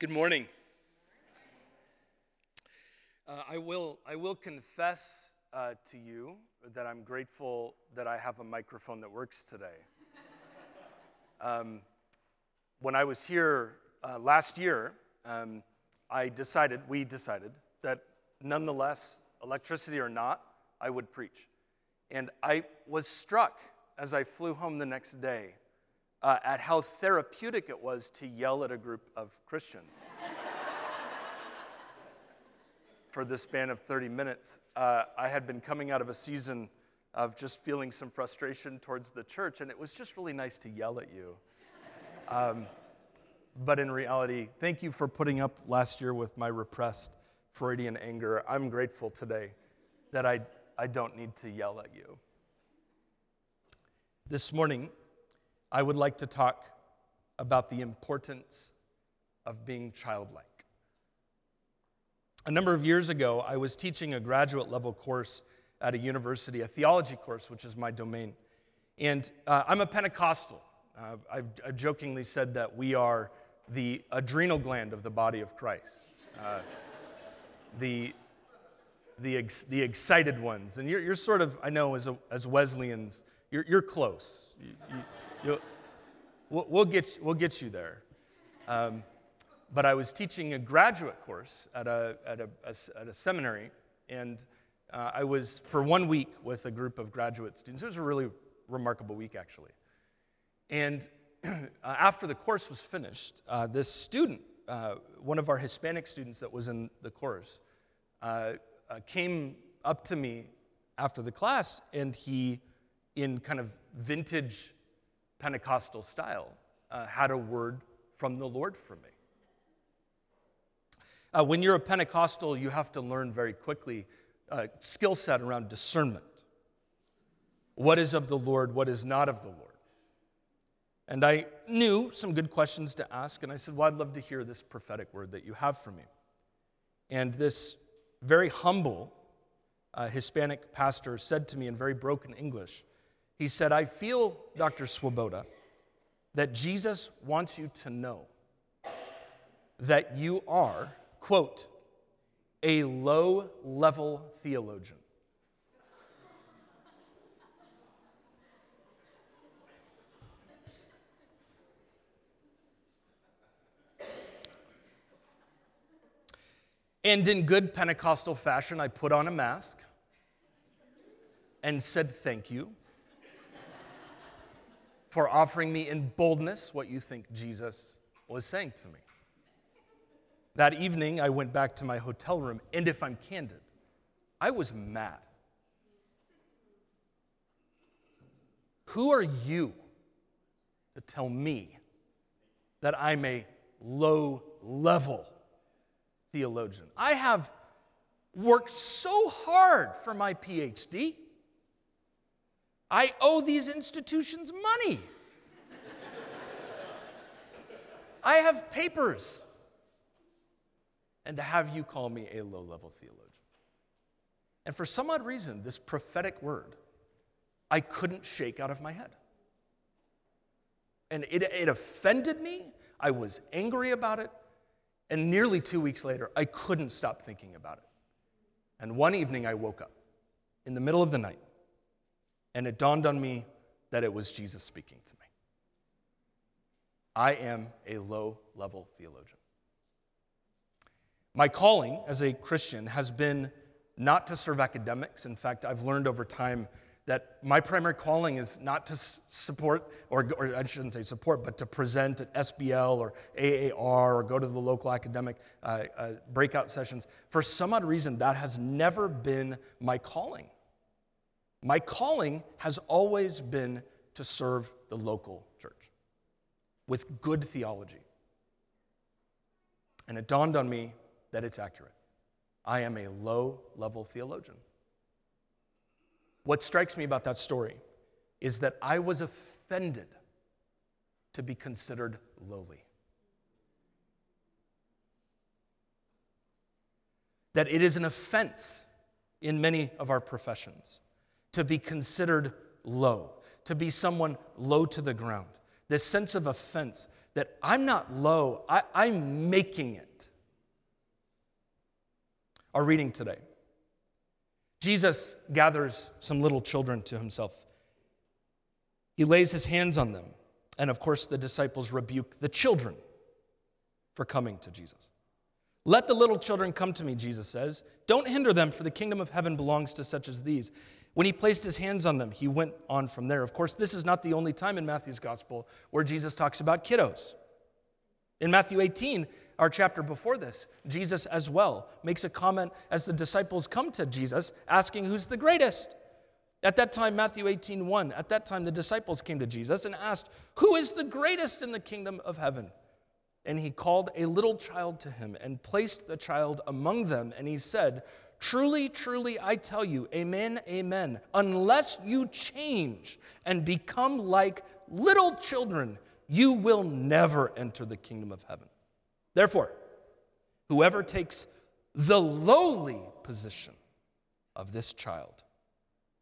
Good morning. Uh, I, will, I will confess uh, to you that I'm grateful that I have a microphone that works today. Um, when I was here uh, last year, um, I decided, we decided, that nonetheless, electricity or not, I would preach. And I was struck as I flew home the next day uh, at how therapeutic it was to yell at a group of Christians. For the span of 30 minutes, uh, I had been coming out of a season of just feeling some frustration towards the church, and it was just really nice to yell at you. Um, but in reality, thank you for putting up last year with my repressed Freudian anger. I'm grateful today that I, I don't need to yell at you. This morning, I would like to talk about the importance of being childlike. A number of years ago, I was teaching a graduate level course at a university, a theology course, which is my domain. And uh, I'm a Pentecostal. Uh, I've, I've, jokingly said that we are the adrenal gland of the body of Christ, uh, the, the, ex, the excited ones. And you're, you're sort of, I know, as, a, as Wesleyans, you're, you're close. You, you, You'll, we'll, get, we'll get you there. Um, but I was teaching a graduate course at a, at a, a at a seminary, and uh, I was for one week with a group of graduate students. It was a really remarkable week, actually. And uh, after the course was finished, uh, this student, uh, one of our Hispanic students that was in the course, uh, uh, came up to me after the class, and he, in kind of vintage Pentecostal style, uh, had a word from the Lord for me. Uh, when you're a Pentecostal, you have to learn very quickly uh, skill set around discernment. What is of the Lord, what is not of the Lord? And I knew some good questions to ask, and I said, Well, I'd love to hear this prophetic word that you have for me. And this very humble uh, Hispanic pastor said to me in very broken English, he said, I feel, Dr. Swoboda, that Jesus wants you to know that you are, quote, a low level theologian. And in good Pentecostal fashion, I put on a mask and said thank you for offering me in boldness what you think Jesus was saying to me. That evening, I went back to my hotel room, and if I'm candid, I was mad. Who are you to tell me that I'm a low level theologian? I have worked so hard for my PhD. I owe these institutions money. I have papers. And to have you call me a low level theologian. And for some odd reason, this prophetic word, I couldn't shake out of my head. And it, it offended me. I was angry about it. And nearly two weeks later, I couldn't stop thinking about it. And one evening, I woke up in the middle of the night and it dawned on me that it was Jesus speaking to me. I am a low level theologian. My calling as a Christian has been not to serve academics. In fact, I've learned over time that my primary calling is not to support, or, or, I shouldn't say support, but to present at SBL or AAR or go to the local academic uh, uh, breakout sessions. For some odd reason, that has never been my calling. My calling has always been to serve the local church with good theology. And it dawned on me that it's accurate. I am a low level theologian. What strikes me about that story is that I was offended to be considered lowly. That it is an offense in many of our professions to be considered low, to be someone low to the ground. This sense of offense that I'm not low, I, I'm making it. Our reading today Jesus gathers some little children to himself. He lays his hands on them. And of course, the disciples rebuke the children for coming to Jesus. Let the little children come to me, Jesus says. Don't hinder them, for the kingdom of heaven belongs to such as these. When he placed his hands on them, he went on from there. Of course, this is not the only time in Matthew's gospel where Jesus talks about kiddos. In Matthew 18, our chapter before this, Jesus as well makes a comment as the disciples come to Jesus asking who's the greatest. At that time, Matthew 18, 1, at that time the disciples came to Jesus and asked, Who is the greatest in the kingdom of heaven? And he called a little child to him and placed the child among them, and he said, Truly, truly, I tell you, amen, amen. Unless you change and become like little children, you will never enter the kingdom of heaven. Therefore, whoever takes the lowly position of this child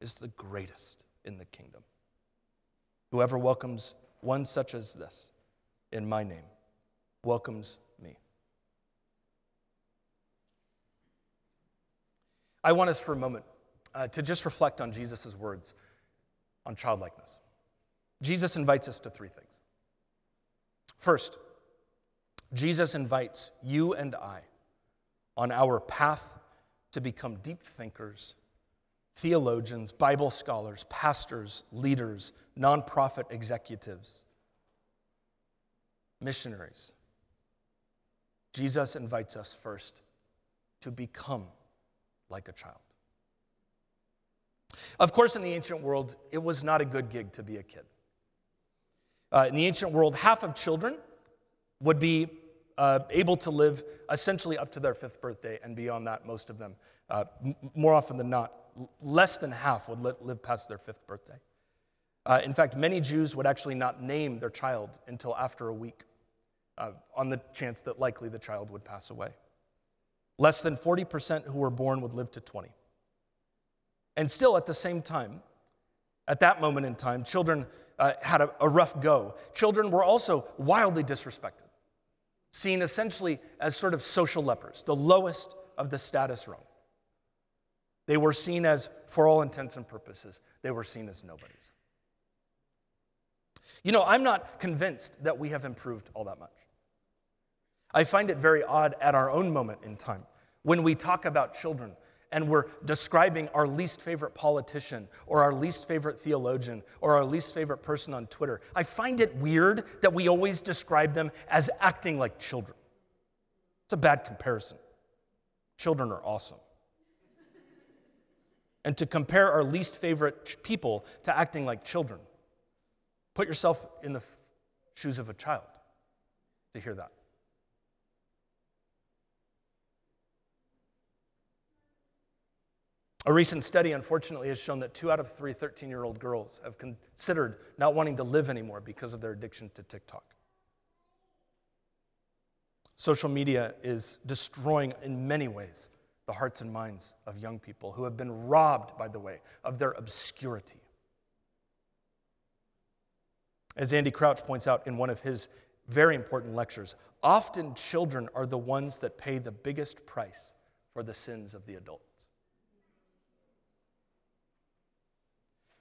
is the greatest in the kingdom. Whoever welcomes one such as this in my name welcomes me. I want us for a moment uh, to just reflect on Jesus' words on childlikeness. Jesus invites us to three things. First, Jesus invites you and I on our path to become deep thinkers, theologians, Bible scholars, pastors, leaders, nonprofit executives, missionaries. Jesus invites us first to become like a child. Of course, in the ancient world, it was not a good gig to be a kid. Uh, in the ancient world, half of children would be uh, able to live essentially up to their fifth birthday, and beyond that, most of them, uh, m- more often than not, less than half would li- live past their fifth birthday. Uh, in fact, many Jews would actually not name their child until after a week, uh, on the chance that likely the child would pass away. Less than 40% who were born would live to 20. And still, at the same time, at that moment in time, children uh, had a, a rough go. Children were also wildly disrespected seen essentially as sort of social lepers, the lowest of the status rung. They were seen as, for all intents and purposes, they were seen as nobodies. You know, I'm not convinced that we have improved all that much. I find it very odd at our own moment in time when we talk about children and we're describing our least favorite politician or our least favorite theologian or our least favorite person on Twitter, I find it weird that we always describe them as acting like children. It's a bad comparison. Children are awesome. And to compare our least favorite people to acting like children, put yourself in the shoes of a child to hear that. A recent study, unfortunately, has shown that two out of three 13 year old girls have considered not wanting to live anymore because of their addiction to TikTok. Social media is destroying, in many ways, the hearts and minds of young people who have been robbed, by the way, of their obscurity. As Andy Crouch points out in one of his very important lectures, often children are the ones that pay the biggest price for the sins of the adult.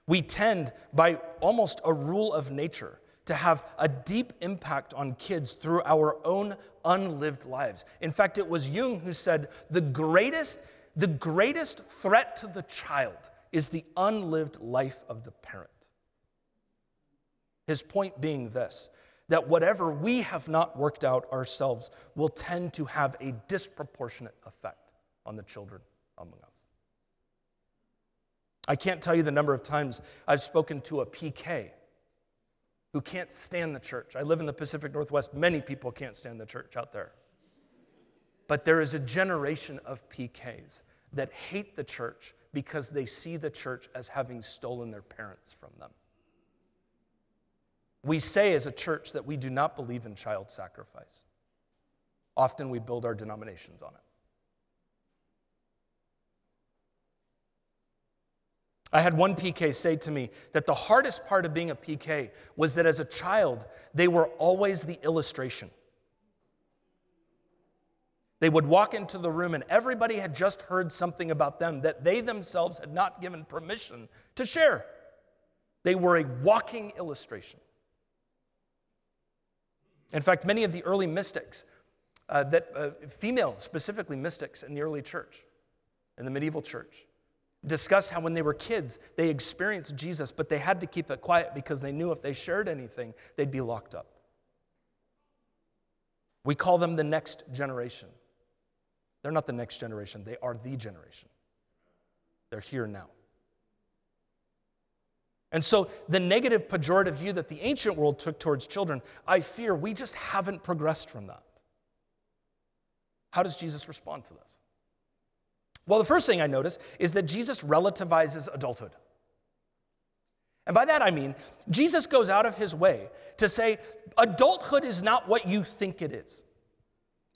We tend, by almost a rule of nature, to have a deep impact on kids through our own unlived lives. In fact, it was Jung who said the greatest, the greatest threat to the child is the unlived life of the parent. His point being this that whatever we have not worked out ourselves will tend to have a disproportionate effect on the children among us. I can't tell you the number of times I've spoken to a PK who can't stand the church. I live in the Pacific Northwest. Many people can't stand the church out there. But there is a generation of PKs that hate the church because they see the church as having stolen their parents from them. We say as a church that we do not believe in child sacrifice. Often we build our denominations on it. I had one PK say to me that the hardest part of being a PK was that as a child, they were always the illustration. They would walk into the room and everybody had just heard something about them that they themselves had not given permission to share. They were a walking illustration. In fact, many of the early mystics, uh, that uh, female specifically mystics in the early church, in the medieval church, discussed how when they were kids, they experienced Jesus, but they had to keep it quiet because they knew if they shared anything, they'd be locked up. We call them the next generation. They're not the next generation, they are the generation. They're here now. And so, the negative, pejorative view that the ancient world took towards children, I fear we just haven't progressed from that. How does Jesus respond to this? Well, the first thing I notice is that Jesus relativizes adulthood. And by that I mean, Jesus goes out of his way to say, adulthood is not what you think it is.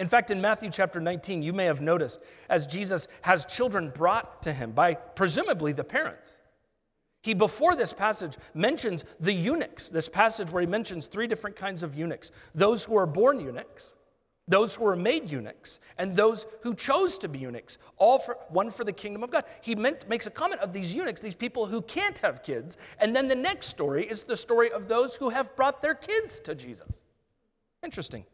In fact, in Matthew chapter 19, you may have noticed as Jesus has children brought to him by presumably the parents. He, before this passage, mentions the eunuchs, this passage where he mentions three different kinds of eunuchs those who are born eunuchs, those who were made eunuchs, and those who chose to be eunuchs, all for one for the kingdom of God. He meant, makes a comment of these eunuchs, these people who can't have kids, and then the next story is the story of those who have brought their kids to Jesus. Interesting.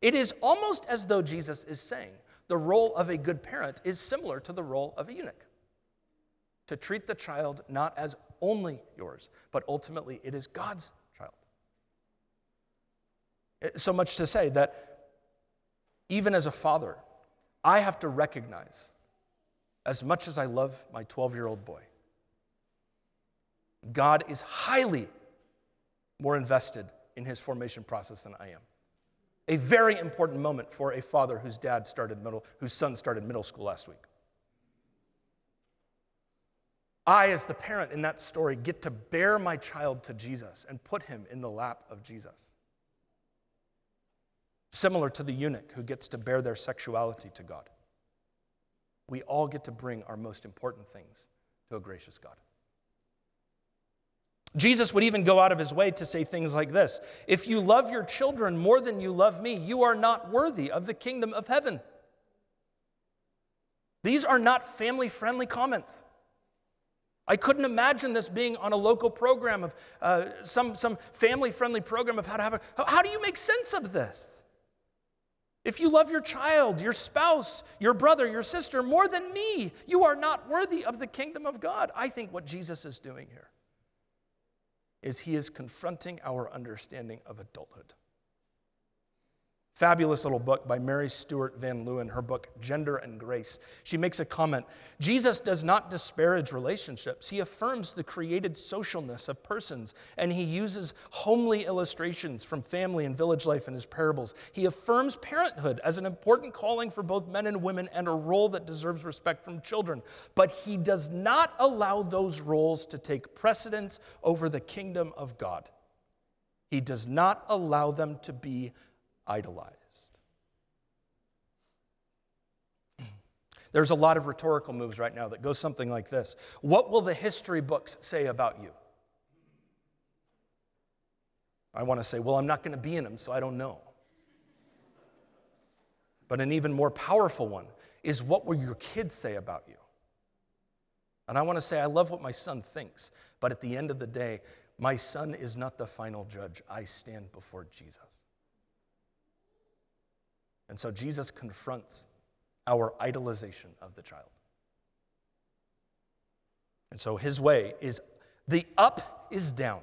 It is almost as though Jesus is saying the role of a good parent is similar to the role of a eunuch. To treat the child not as only yours, but ultimately it is God's child. So much to say that even as a father, I have to recognize, as much as I love my 12 year old boy, God is highly more invested in his formation process than I am. A very important moment for a father whose dad started middle, whose son started middle school last week. I, as the parent in that story, get to bear my child to Jesus and put him in the lap of Jesus. Similar to the eunuch who gets to bear their sexuality to God. We all get to bring our most important things to a gracious God. Jesus would even go out of his way to say things like this If you love your children more than you love me, you are not worthy of the kingdom of heaven. These are not family friendly comments. I couldn't imagine this being on a local program of uh, some, some family friendly program of how to have a. How do you make sense of this? If you love your child, your spouse, your brother, your sister more than me, you are not worthy of the kingdom of God. I think what Jesus is doing here is he is confronting our understanding of adulthood. Fabulous little book by Mary Stuart Van Leeuwen, her book Gender and Grace. She makes a comment Jesus does not disparage relationships, he affirms the created socialness of persons, and he uses homely illustrations from family and village life in his parables. He affirms parenthood as an important calling for both men and women and a role that deserves respect from children, but he does not allow those roles to take precedence over the kingdom of God. He does not allow them to be idolized. There's a lot of rhetorical moves right now that go something like this What will the history books say about you? I want to say, Well, I'm not going to be in them, so I don't know. But an even more powerful one is what will your kids say about you? And I want to say, I love what my son thinks, but at the end of the day, my son is not the final judge. I stand before Jesus. And so Jesus confronts our idolization of the child. And so his way is the up is down.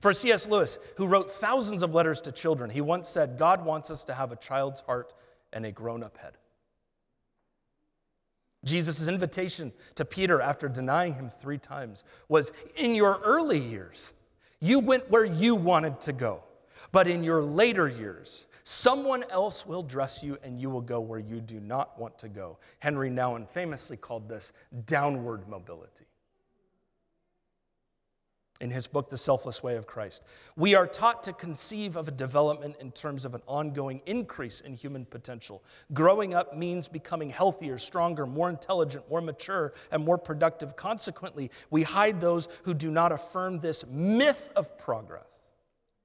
For C.S. Lewis, who wrote thousands of letters to children, he once said, God wants us to have a child's heart and a grown up head. Jesus' invitation to Peter after denying him three times was In your early years, you went where you wanted to go, but in your later years, Someone else will dress you and you will go where you do not want to go. Henri Nouwen famously called this downward mobility. in his book, The Selfless Way of Christ. We are taught to conceive of a development in terms of an ongoing increase in human potential. Growing up means becoming healthier, stronger, more intelligent, more mature, and more productive. Consequently, we hide those who do not affirm this myth of progress,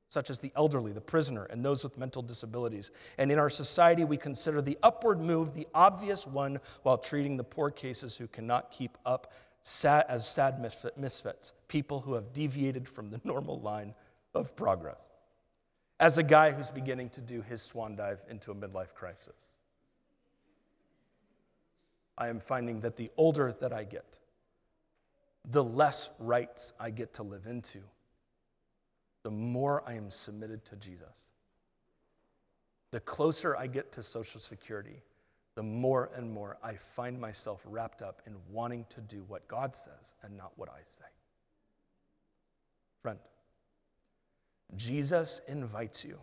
such as the elderly, the prisoner, and those with mental disabilities. And in our society, we consider the upward move the obvious one while treating the poor cases who cannot keep up sad, as sad misfits, people who have deviated from the normal line of progress. As a guy who's beginning to do his swan dive into a midlife crisis, I am finding that the older that I get, the less rights I get to live into, the more I am submitted to Jesus. The closer I get to Social Security, the more and more I find myself wrapped up in wanting to do what God says and not what I say. Friend, Jesus invites you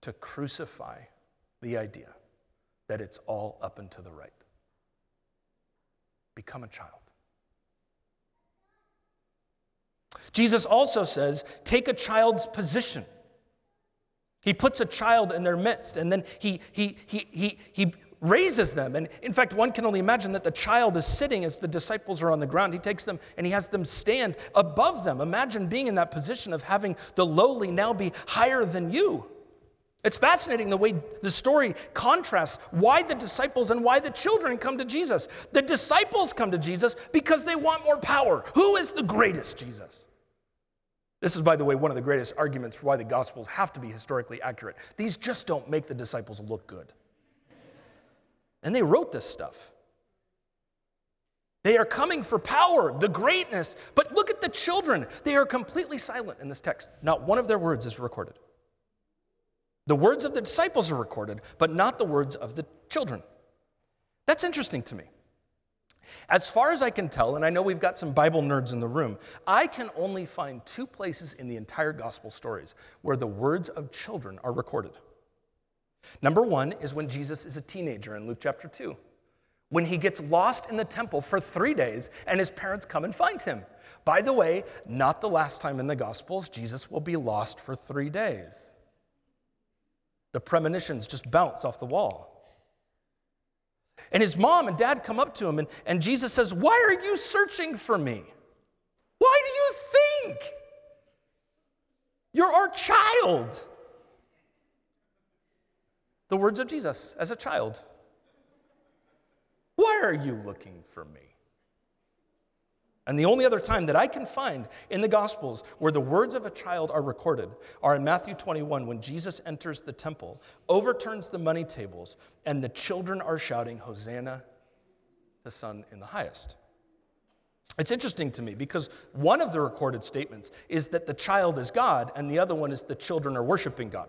to crucify the idea that it's all up and to the right. Become a child. Jesus also says, take a child's position. He puts a child in their midst, and then he, he, he, he, he raises them. And in fact, one can only imagine that the child is sitting as the disciples are on the ground. He takes them and he has them stand above them. Imagine being in that position of having the lowly now be higher than you. It's fascinating the way the story contrasts why the disciples and why the children come to Jesus. The disciples come to Jesus because they want more power. Who is the greatest, Jesus? This is, by the way, one of the greatest arguments for why the Gospels have to be historically accurate. These just don't make the disciples look good. And they wrote this stuff. They are coming for power, the greatness. But look at the children. They are completely silent in this text. Not one of their words is recorded. The words of the disciples are recorded, but not the words of the children. That's interesting to me. As far as I can tell, and I know we've got some Bible nerds in the room, I can only find two places in the entire gospel stories where the words of children are recorded. Number one is when Jesus is a teenager in Luke chapter 2, when he gets lost in the temple for three days and his parents come and find him. By the way, not the last time in the Gospels Jesus will be lost for three days. The premonitions just bounce off the wall. And his mom and dad come up to him, and, and Jesus says, Why are you searching for me? Why do you think? You're our child. The words of Jesus as a child. Why are you looking for me? And the only other time that I can find in the Gospels where the words of a child are recorded are in Matthew 21 when Jesus enters the temple, overturns the money tables, and the children are shouting, Hosanna, the Son in the highest. It's interesting to me because one of the recorded statements is that the child is God, and the other one is the children are worshiping God.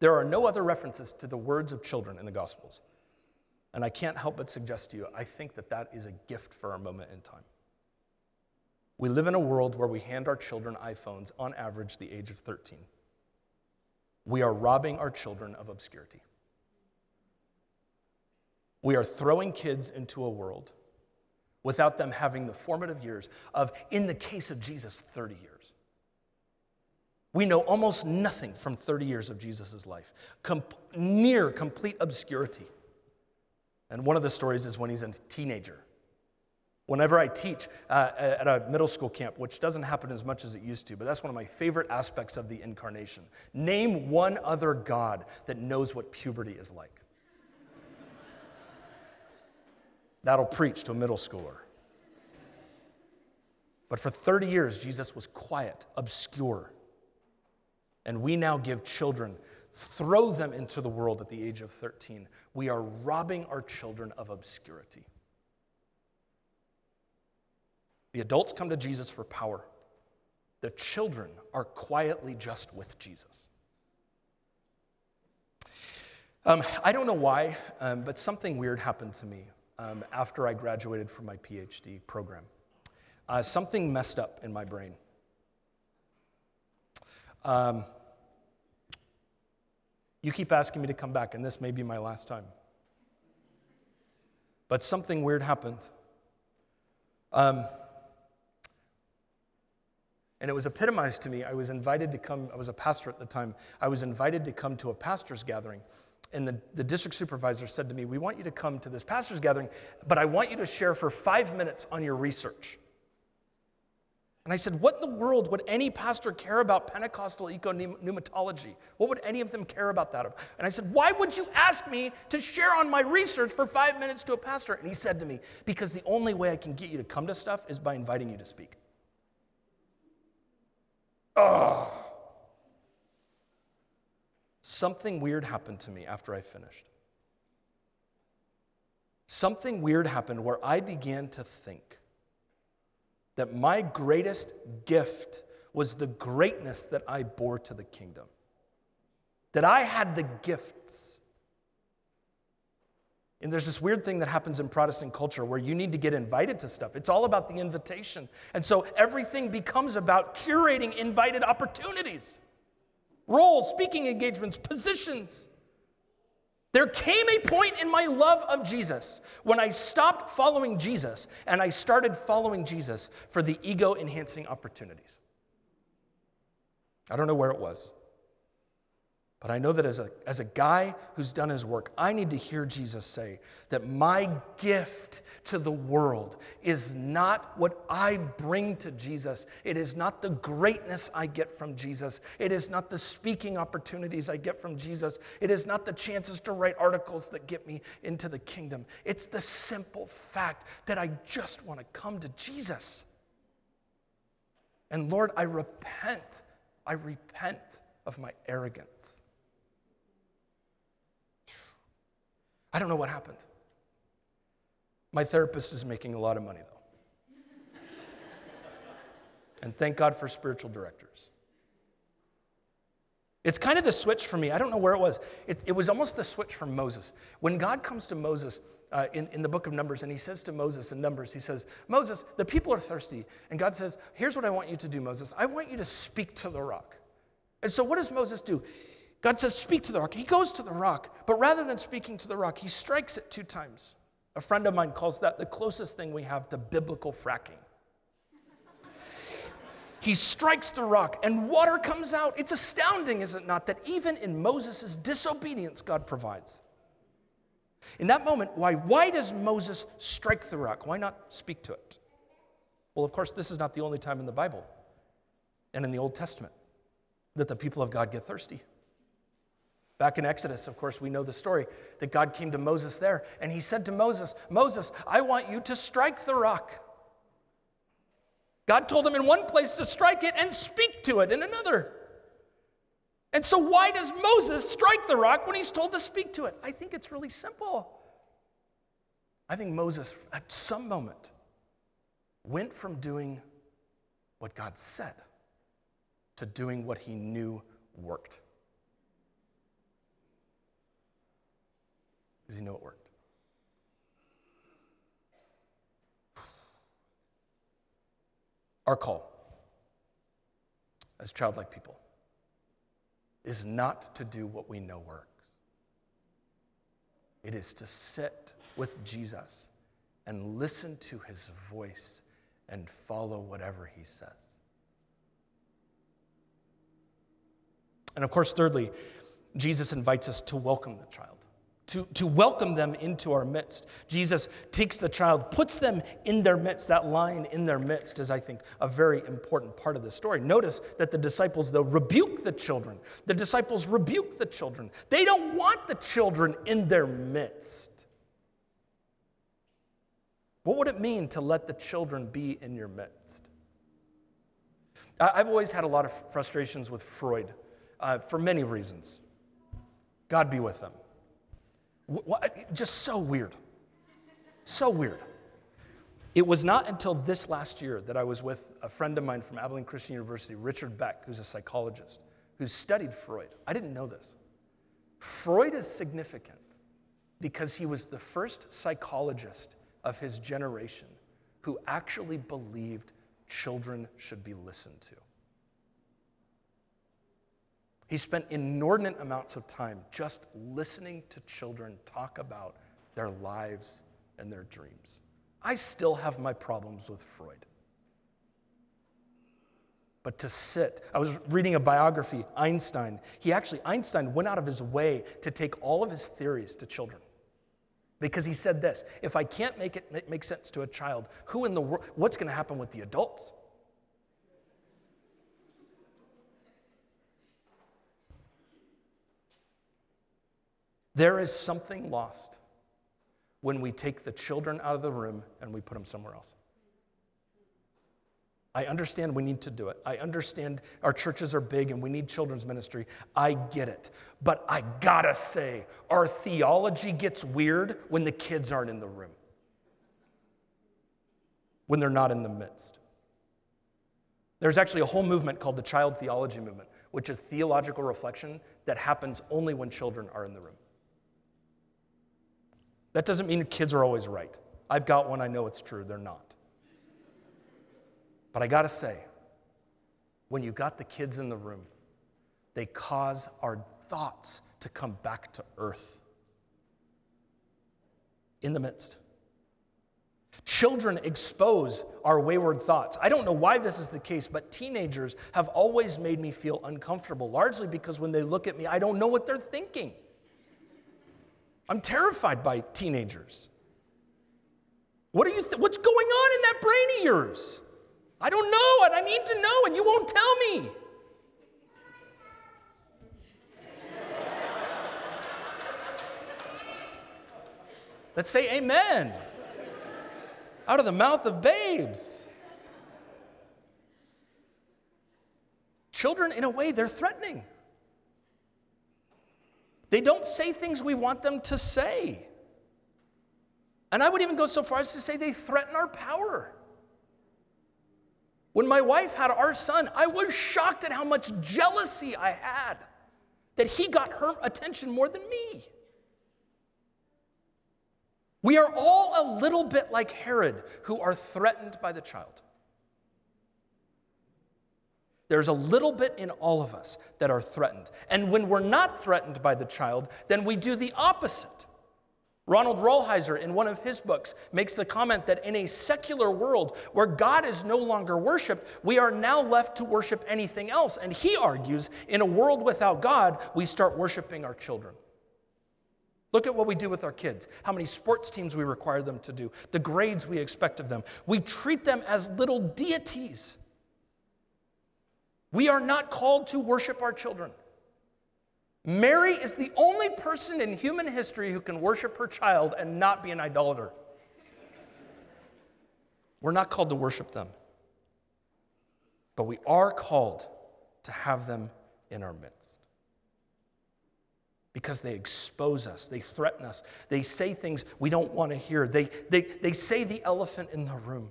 There are no other references to the words of children in the Gospels. And I can't help but suggest to you, I think that that is a gift for our moment in time. We live in a world where we hand our children iPhones on average the age of 13. We are robbing our children of obscurity. We are throwing kids into a world without them having the formative years of, in the case of Jesus, 30 years. We know almost nothing from 30 years of Jesus' life, Com- near complete obscurity. And one of the stories is when he's a teenager. Whenever I teach uh, at a middle school camp, which doesn't happen as much as it used to, but that's one of my favorite aspects of the incarnation. Name one other God that knows what puberty is like. That'll preach to a middle schooler. But for 30 years, Jesus was quiet, obscure, and we now give children, throw them into the world at the age of 13. We are robbing our children of obscurity. The adults come to Jesus for power. The children are quietly just with Jesus. Um, I don't know why, um, but something weird happened to me um, after I graduated from my PhD program. Uh, something messed up in my brain. You keep asking me to come back, and this may be my last time. But something weird happened. Um, And it was epitomized to me. I was invited to come, I was a pastor at the time. I was invited to come to a pastor's gathering. And the, the district supervisor said to me, We want you to come to this pastor's gathering, but I want you to share for five minutes on your research. And I said, What in the world would any pastor care about Pentecostal eco-pneumatology? What would any of them care about that? And I said, Why would you ask me to share on my research for five minutes to a pastor? And he said to me, Because the only way I can get you to come to stuff is by inviting you to speak. Oh. Something weird happened to me after I finished. Something weird happened where I began to think that my greatest gift was the greatness that I bore to the kingdom. That I had the gifts. And there's this weird thing that happens in Protestant culture where you need to get invited to stuff. It's all about the invitation. And so everything becomes about curating invited opportunities, roles, speaking engagements, positions. There came a point in my love of Jesus when I stopped following Jesus and I started following Jesus for the ego enhancing opportunities. I don't know where it was. But I know that as a, as a guy who's done his work, I need to hear Jesus say that my gift to the world is not what I bring to Jesus. It is not the greatness I get from Jesus. It is not the speaking opportunities I get from Jesus. It is not the chances to write articles that get me into the kingdom. It's the simple fact that I just want to come to Jesus. And Lord, I repent. I repent of my arrogance. I don't know what happened. My therapist is making a lot of money, though. and thank God for spiritual directors. It's kind of the switch for me. I don't know where it was. It, it was almost the switch from Moses. When God comes to Moses uh, in, in the book of Numbers and he says to Moses in Numbers, he says, Moses, the people are thirsty. And God says, Here's what I want you to do, Moses. I want you to speak to the rock. And so what does Moses do? God says, Speak to the rock. He goes to the rock, but rather than speaking to the rock, he strikes it two times. A friend of mine calls that the closest thing we have to biblical fracking. he strikes the rock and water comes out. It's astounding, is it not, that even in Moses' disobedience, God provides. In that moment, why, why does Moses strike the rock? Why not speak to it? Well, of course, this is not the only time in the Bible and in the Old Testament that the people of God get thirsty. Back in Exodus, of course, we know the story that God came to Moses there and he said to Moses, Moses, I want you to strike the rock. God told him in one place to strike it and speak to it in another. And so, why does Moses strike the rock when he's told to speak to it? I think it's really simple. I think Moses, at some moment, went from doing what God said to doing what he knew worked. Because he knew it worked. Our call as childlike people is not to do what we know works. It is to sit with Jesus and listen to his voice and follow whatever he says. And of course, thirdly, Jesus invites us to welcome the child to, to welcome them into our midst. Jesus takes the child, puts them in their midst. That line in their midst is, I think, a very important part of the story. Notice that the disciples, though, rebuke the children. The disciples rebuke the children. They don't want the children in their midst. What would it mean to let the children be in your midst? I've always had a lot of frustrations with Freud uh, for many reasons. God be with them. What, just so weird. So weird. It was not until this last year that I was with a friend of mine from Abilene Christian University, Richard Beck, who's a psychologist, who studied Freud. I didn't know this. Freud is significant because he was the first psychologist of his generation who actually believed children should be listened to. He spent inordinate amounts of time just listening to children talk about their lives and their dreams. I still have my problems with Freud. but to sit. I was reading a biography, Einstein. He actually, Einstein went out of his way to take all of his theories to children. Because he said this if I can't make it make sense to a child, who in the world, what's going to happen with the adults? There is something lost when we take the children out of the room and we put them somewhere else. I understand we need to do it. I understand our churches are big and we need children's ministry. I get it. But I gotta say, our theology gets weird when the kids aren't in the room, when they're not in the midst. There's actually a whole movement called the child theology movement, which is theological reflection that happens only when children are in the room. That doesn't mean kids are always right. I've got one, I know it's true, they're not. But I gotta say, when you got the kids in the room, they cause our thoughts to come back to earth in the midst. Children expose our wayward thoughts. I don't know why this is the case, but teenagers have always made me feel uncomfortable, largely because when they look at me, I don't know what they're thinking. I'm terrified by teenagers. What are you th- what's going on in that brain of yours? I don't know and I need to know and you won't tell me. Let's say amen. Out of the mouth of babes. Children, in a way, they're threatening. They don't say things we want them to say. And I would even go so far as to say they threaten our power. When my wife had our son, I was shocked at how much jealousy I had that he got her attention more than me. We are all a little bit like Herod, who are threatened by the child. There's a little bit in all of us that are threatened. And when we're not threatened by the child, then we do the opposite. Ronald Rolheiser, in one of his books, makes the comment that in a secular world where God is no longer worshiped, we are now left to worship anything else. And he argues in a world without God, we start worshiping our children. Look at what we do with our kids, how many sports teams we require them to do, the grades we expect of them. We treat them as little deities. We are not called to worship our children. Mary is the only person in human history who can worship her child and not be an idolater. We're not called to worship them, but we are called to have them in our midst. Because they expose us, they threaten us, they say things we don't want to hear, they, they, they say the elephant in the room.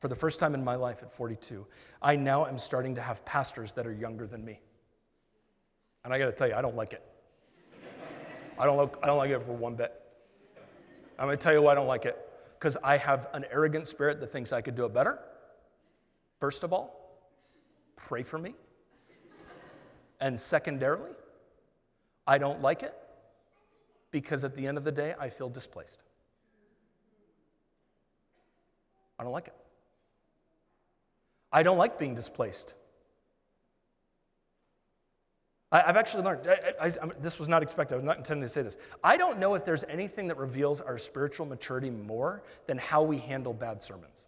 For the first time in my life at 42, I now am starting to have pastors that are younger than me. And I got to tell you, I don't like it. I don't, look, I don't like it for one bit. I'm going to tell you why I don't like it. Because I have an arrogant spirit that thinks I could do it better. First of all, pray for me. And secondarily, I don't like it because at the end of the day, I feel displaced. I don't like it. I don't like being displaced. I, have actually learned, I, I, this was not expected, I was not intending to say this. I don't know if there's anything that reveals our spiritual maturity more than how we handle bad sermons.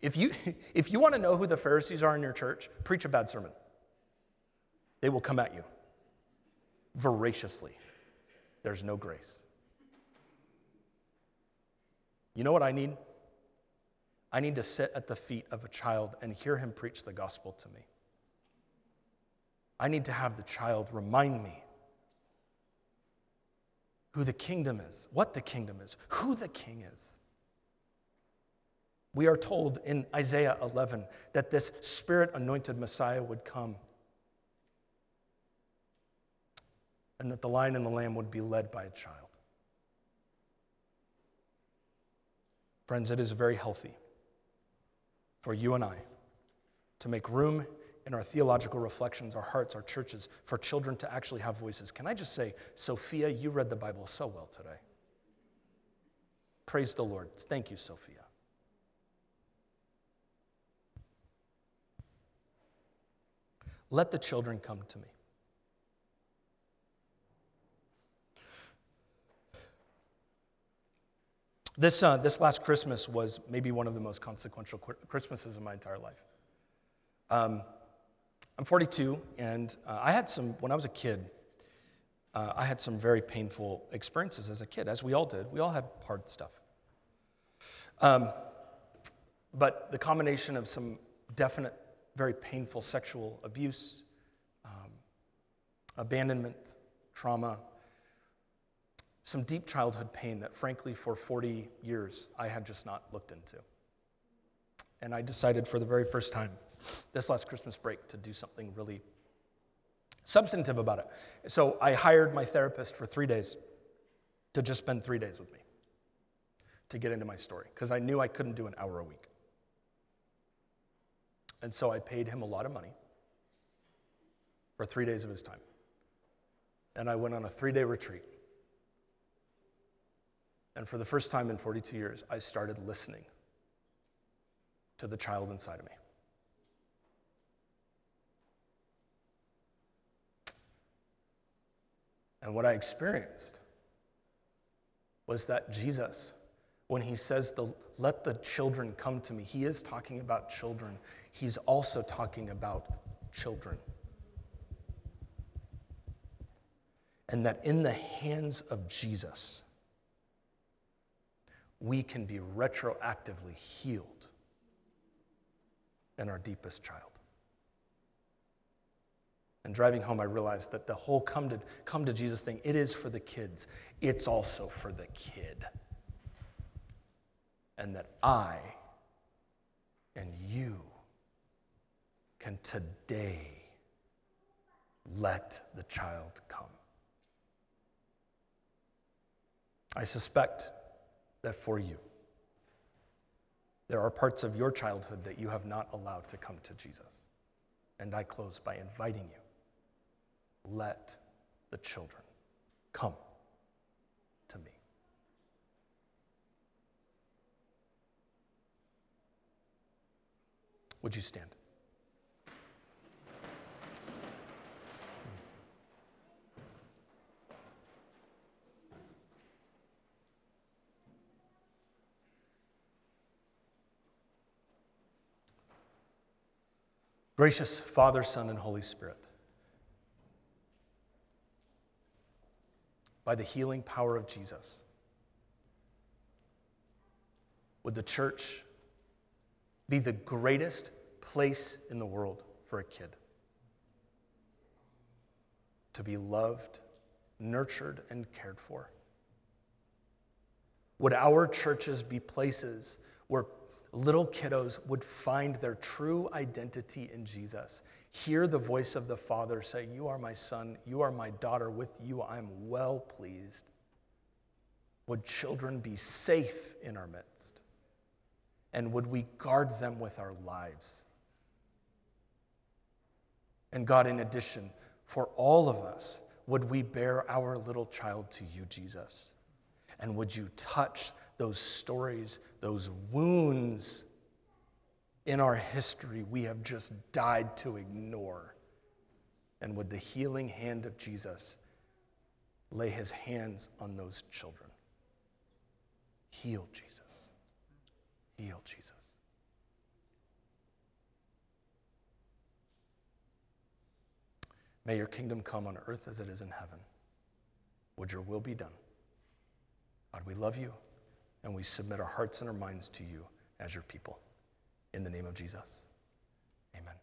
If you, if you want to know who the Pharisees are in your church, preach a bad sermon. They will come at you voraciously. There's no grace. You know what I need? I need to sit at the feet of a child and hear him preach the gospel to me. I need to have the child remind me who the kingdom is, what the kingdom is, who the king is. We are told in Isaiah 11 that this spirit anointed Messiah would come and that the lion and the lamb would be led by a child. Friends, it is very healthy for you and I to make room in our theological reflections, our hearts, our churches, for children to actually have voices. Can I just say, Sophia, you read the Bible so well today. Praise the Lord. Thank you, Sophia. Let the children come to me. This, uh, this last Christmas was maybe one of the most consequential Christmases of my entire life. Um, I'm 42, and uh, I had some, when I was a kid, uh, I had some very painful experiences as a kid, as we all did. We all had hard stuff. Um, but the combination of some definite, very painful sexual abuse, um, abandonment, trauma, some deep childhood pain that, frankly, for 40 years, I had just not looked into. And I decided for the very first time this last Christmas break to do something really substantive about it. So I hired my therapist for three days to just spend three days with me to get into my story because I knew I couldn't do an hour a week. And so I paid him a lot of money for three days of his time. And I went on a three day retreat. And for the first time in 42 years, I started listening to the child inside of me. And what I experienced was that Jesus, when he says, the, Let the children come to me, he is talking about children. He's also talking about children. And that in the hands of Jesus, we can be retroactively healed in our deepest child. And driving home, I realized that the whole come to, come to Jesus thing, it is for the kids. It's also for the kid. And that I and you can today let the child come. I suspect that for you, there are parts of your childhood that you have not allowed to come to Jesus. And I close by inviting you let the children come to me. Would you stand? Gracious Father, Son, and Holy Spirit. by the healing power of Jesus. Would the church be the greatest place in the world for a kid? To be loved, nurtured, and cared for? Would our churches be places where little kiddos would find their true identity in Jesus. Hear the voice of the Father say, You are my son, you are my daughter, with you I am well pleased. Would children be safe in our midst? And would we guard them with our lives? And God, in addition, for all of us, would we bear our little child to you, Jesus? And would you touch those stories, those wounds in our history we have just died to ignore. And would the healing hand of Jesus lay his hands on those children? Heal Jesus. Heal Jesus. May your kingdom come on earth as it is in heaven. Would your will be done? God, we love you and we submit our hearts and our minds to you as your people. In the name of Jesus, amen.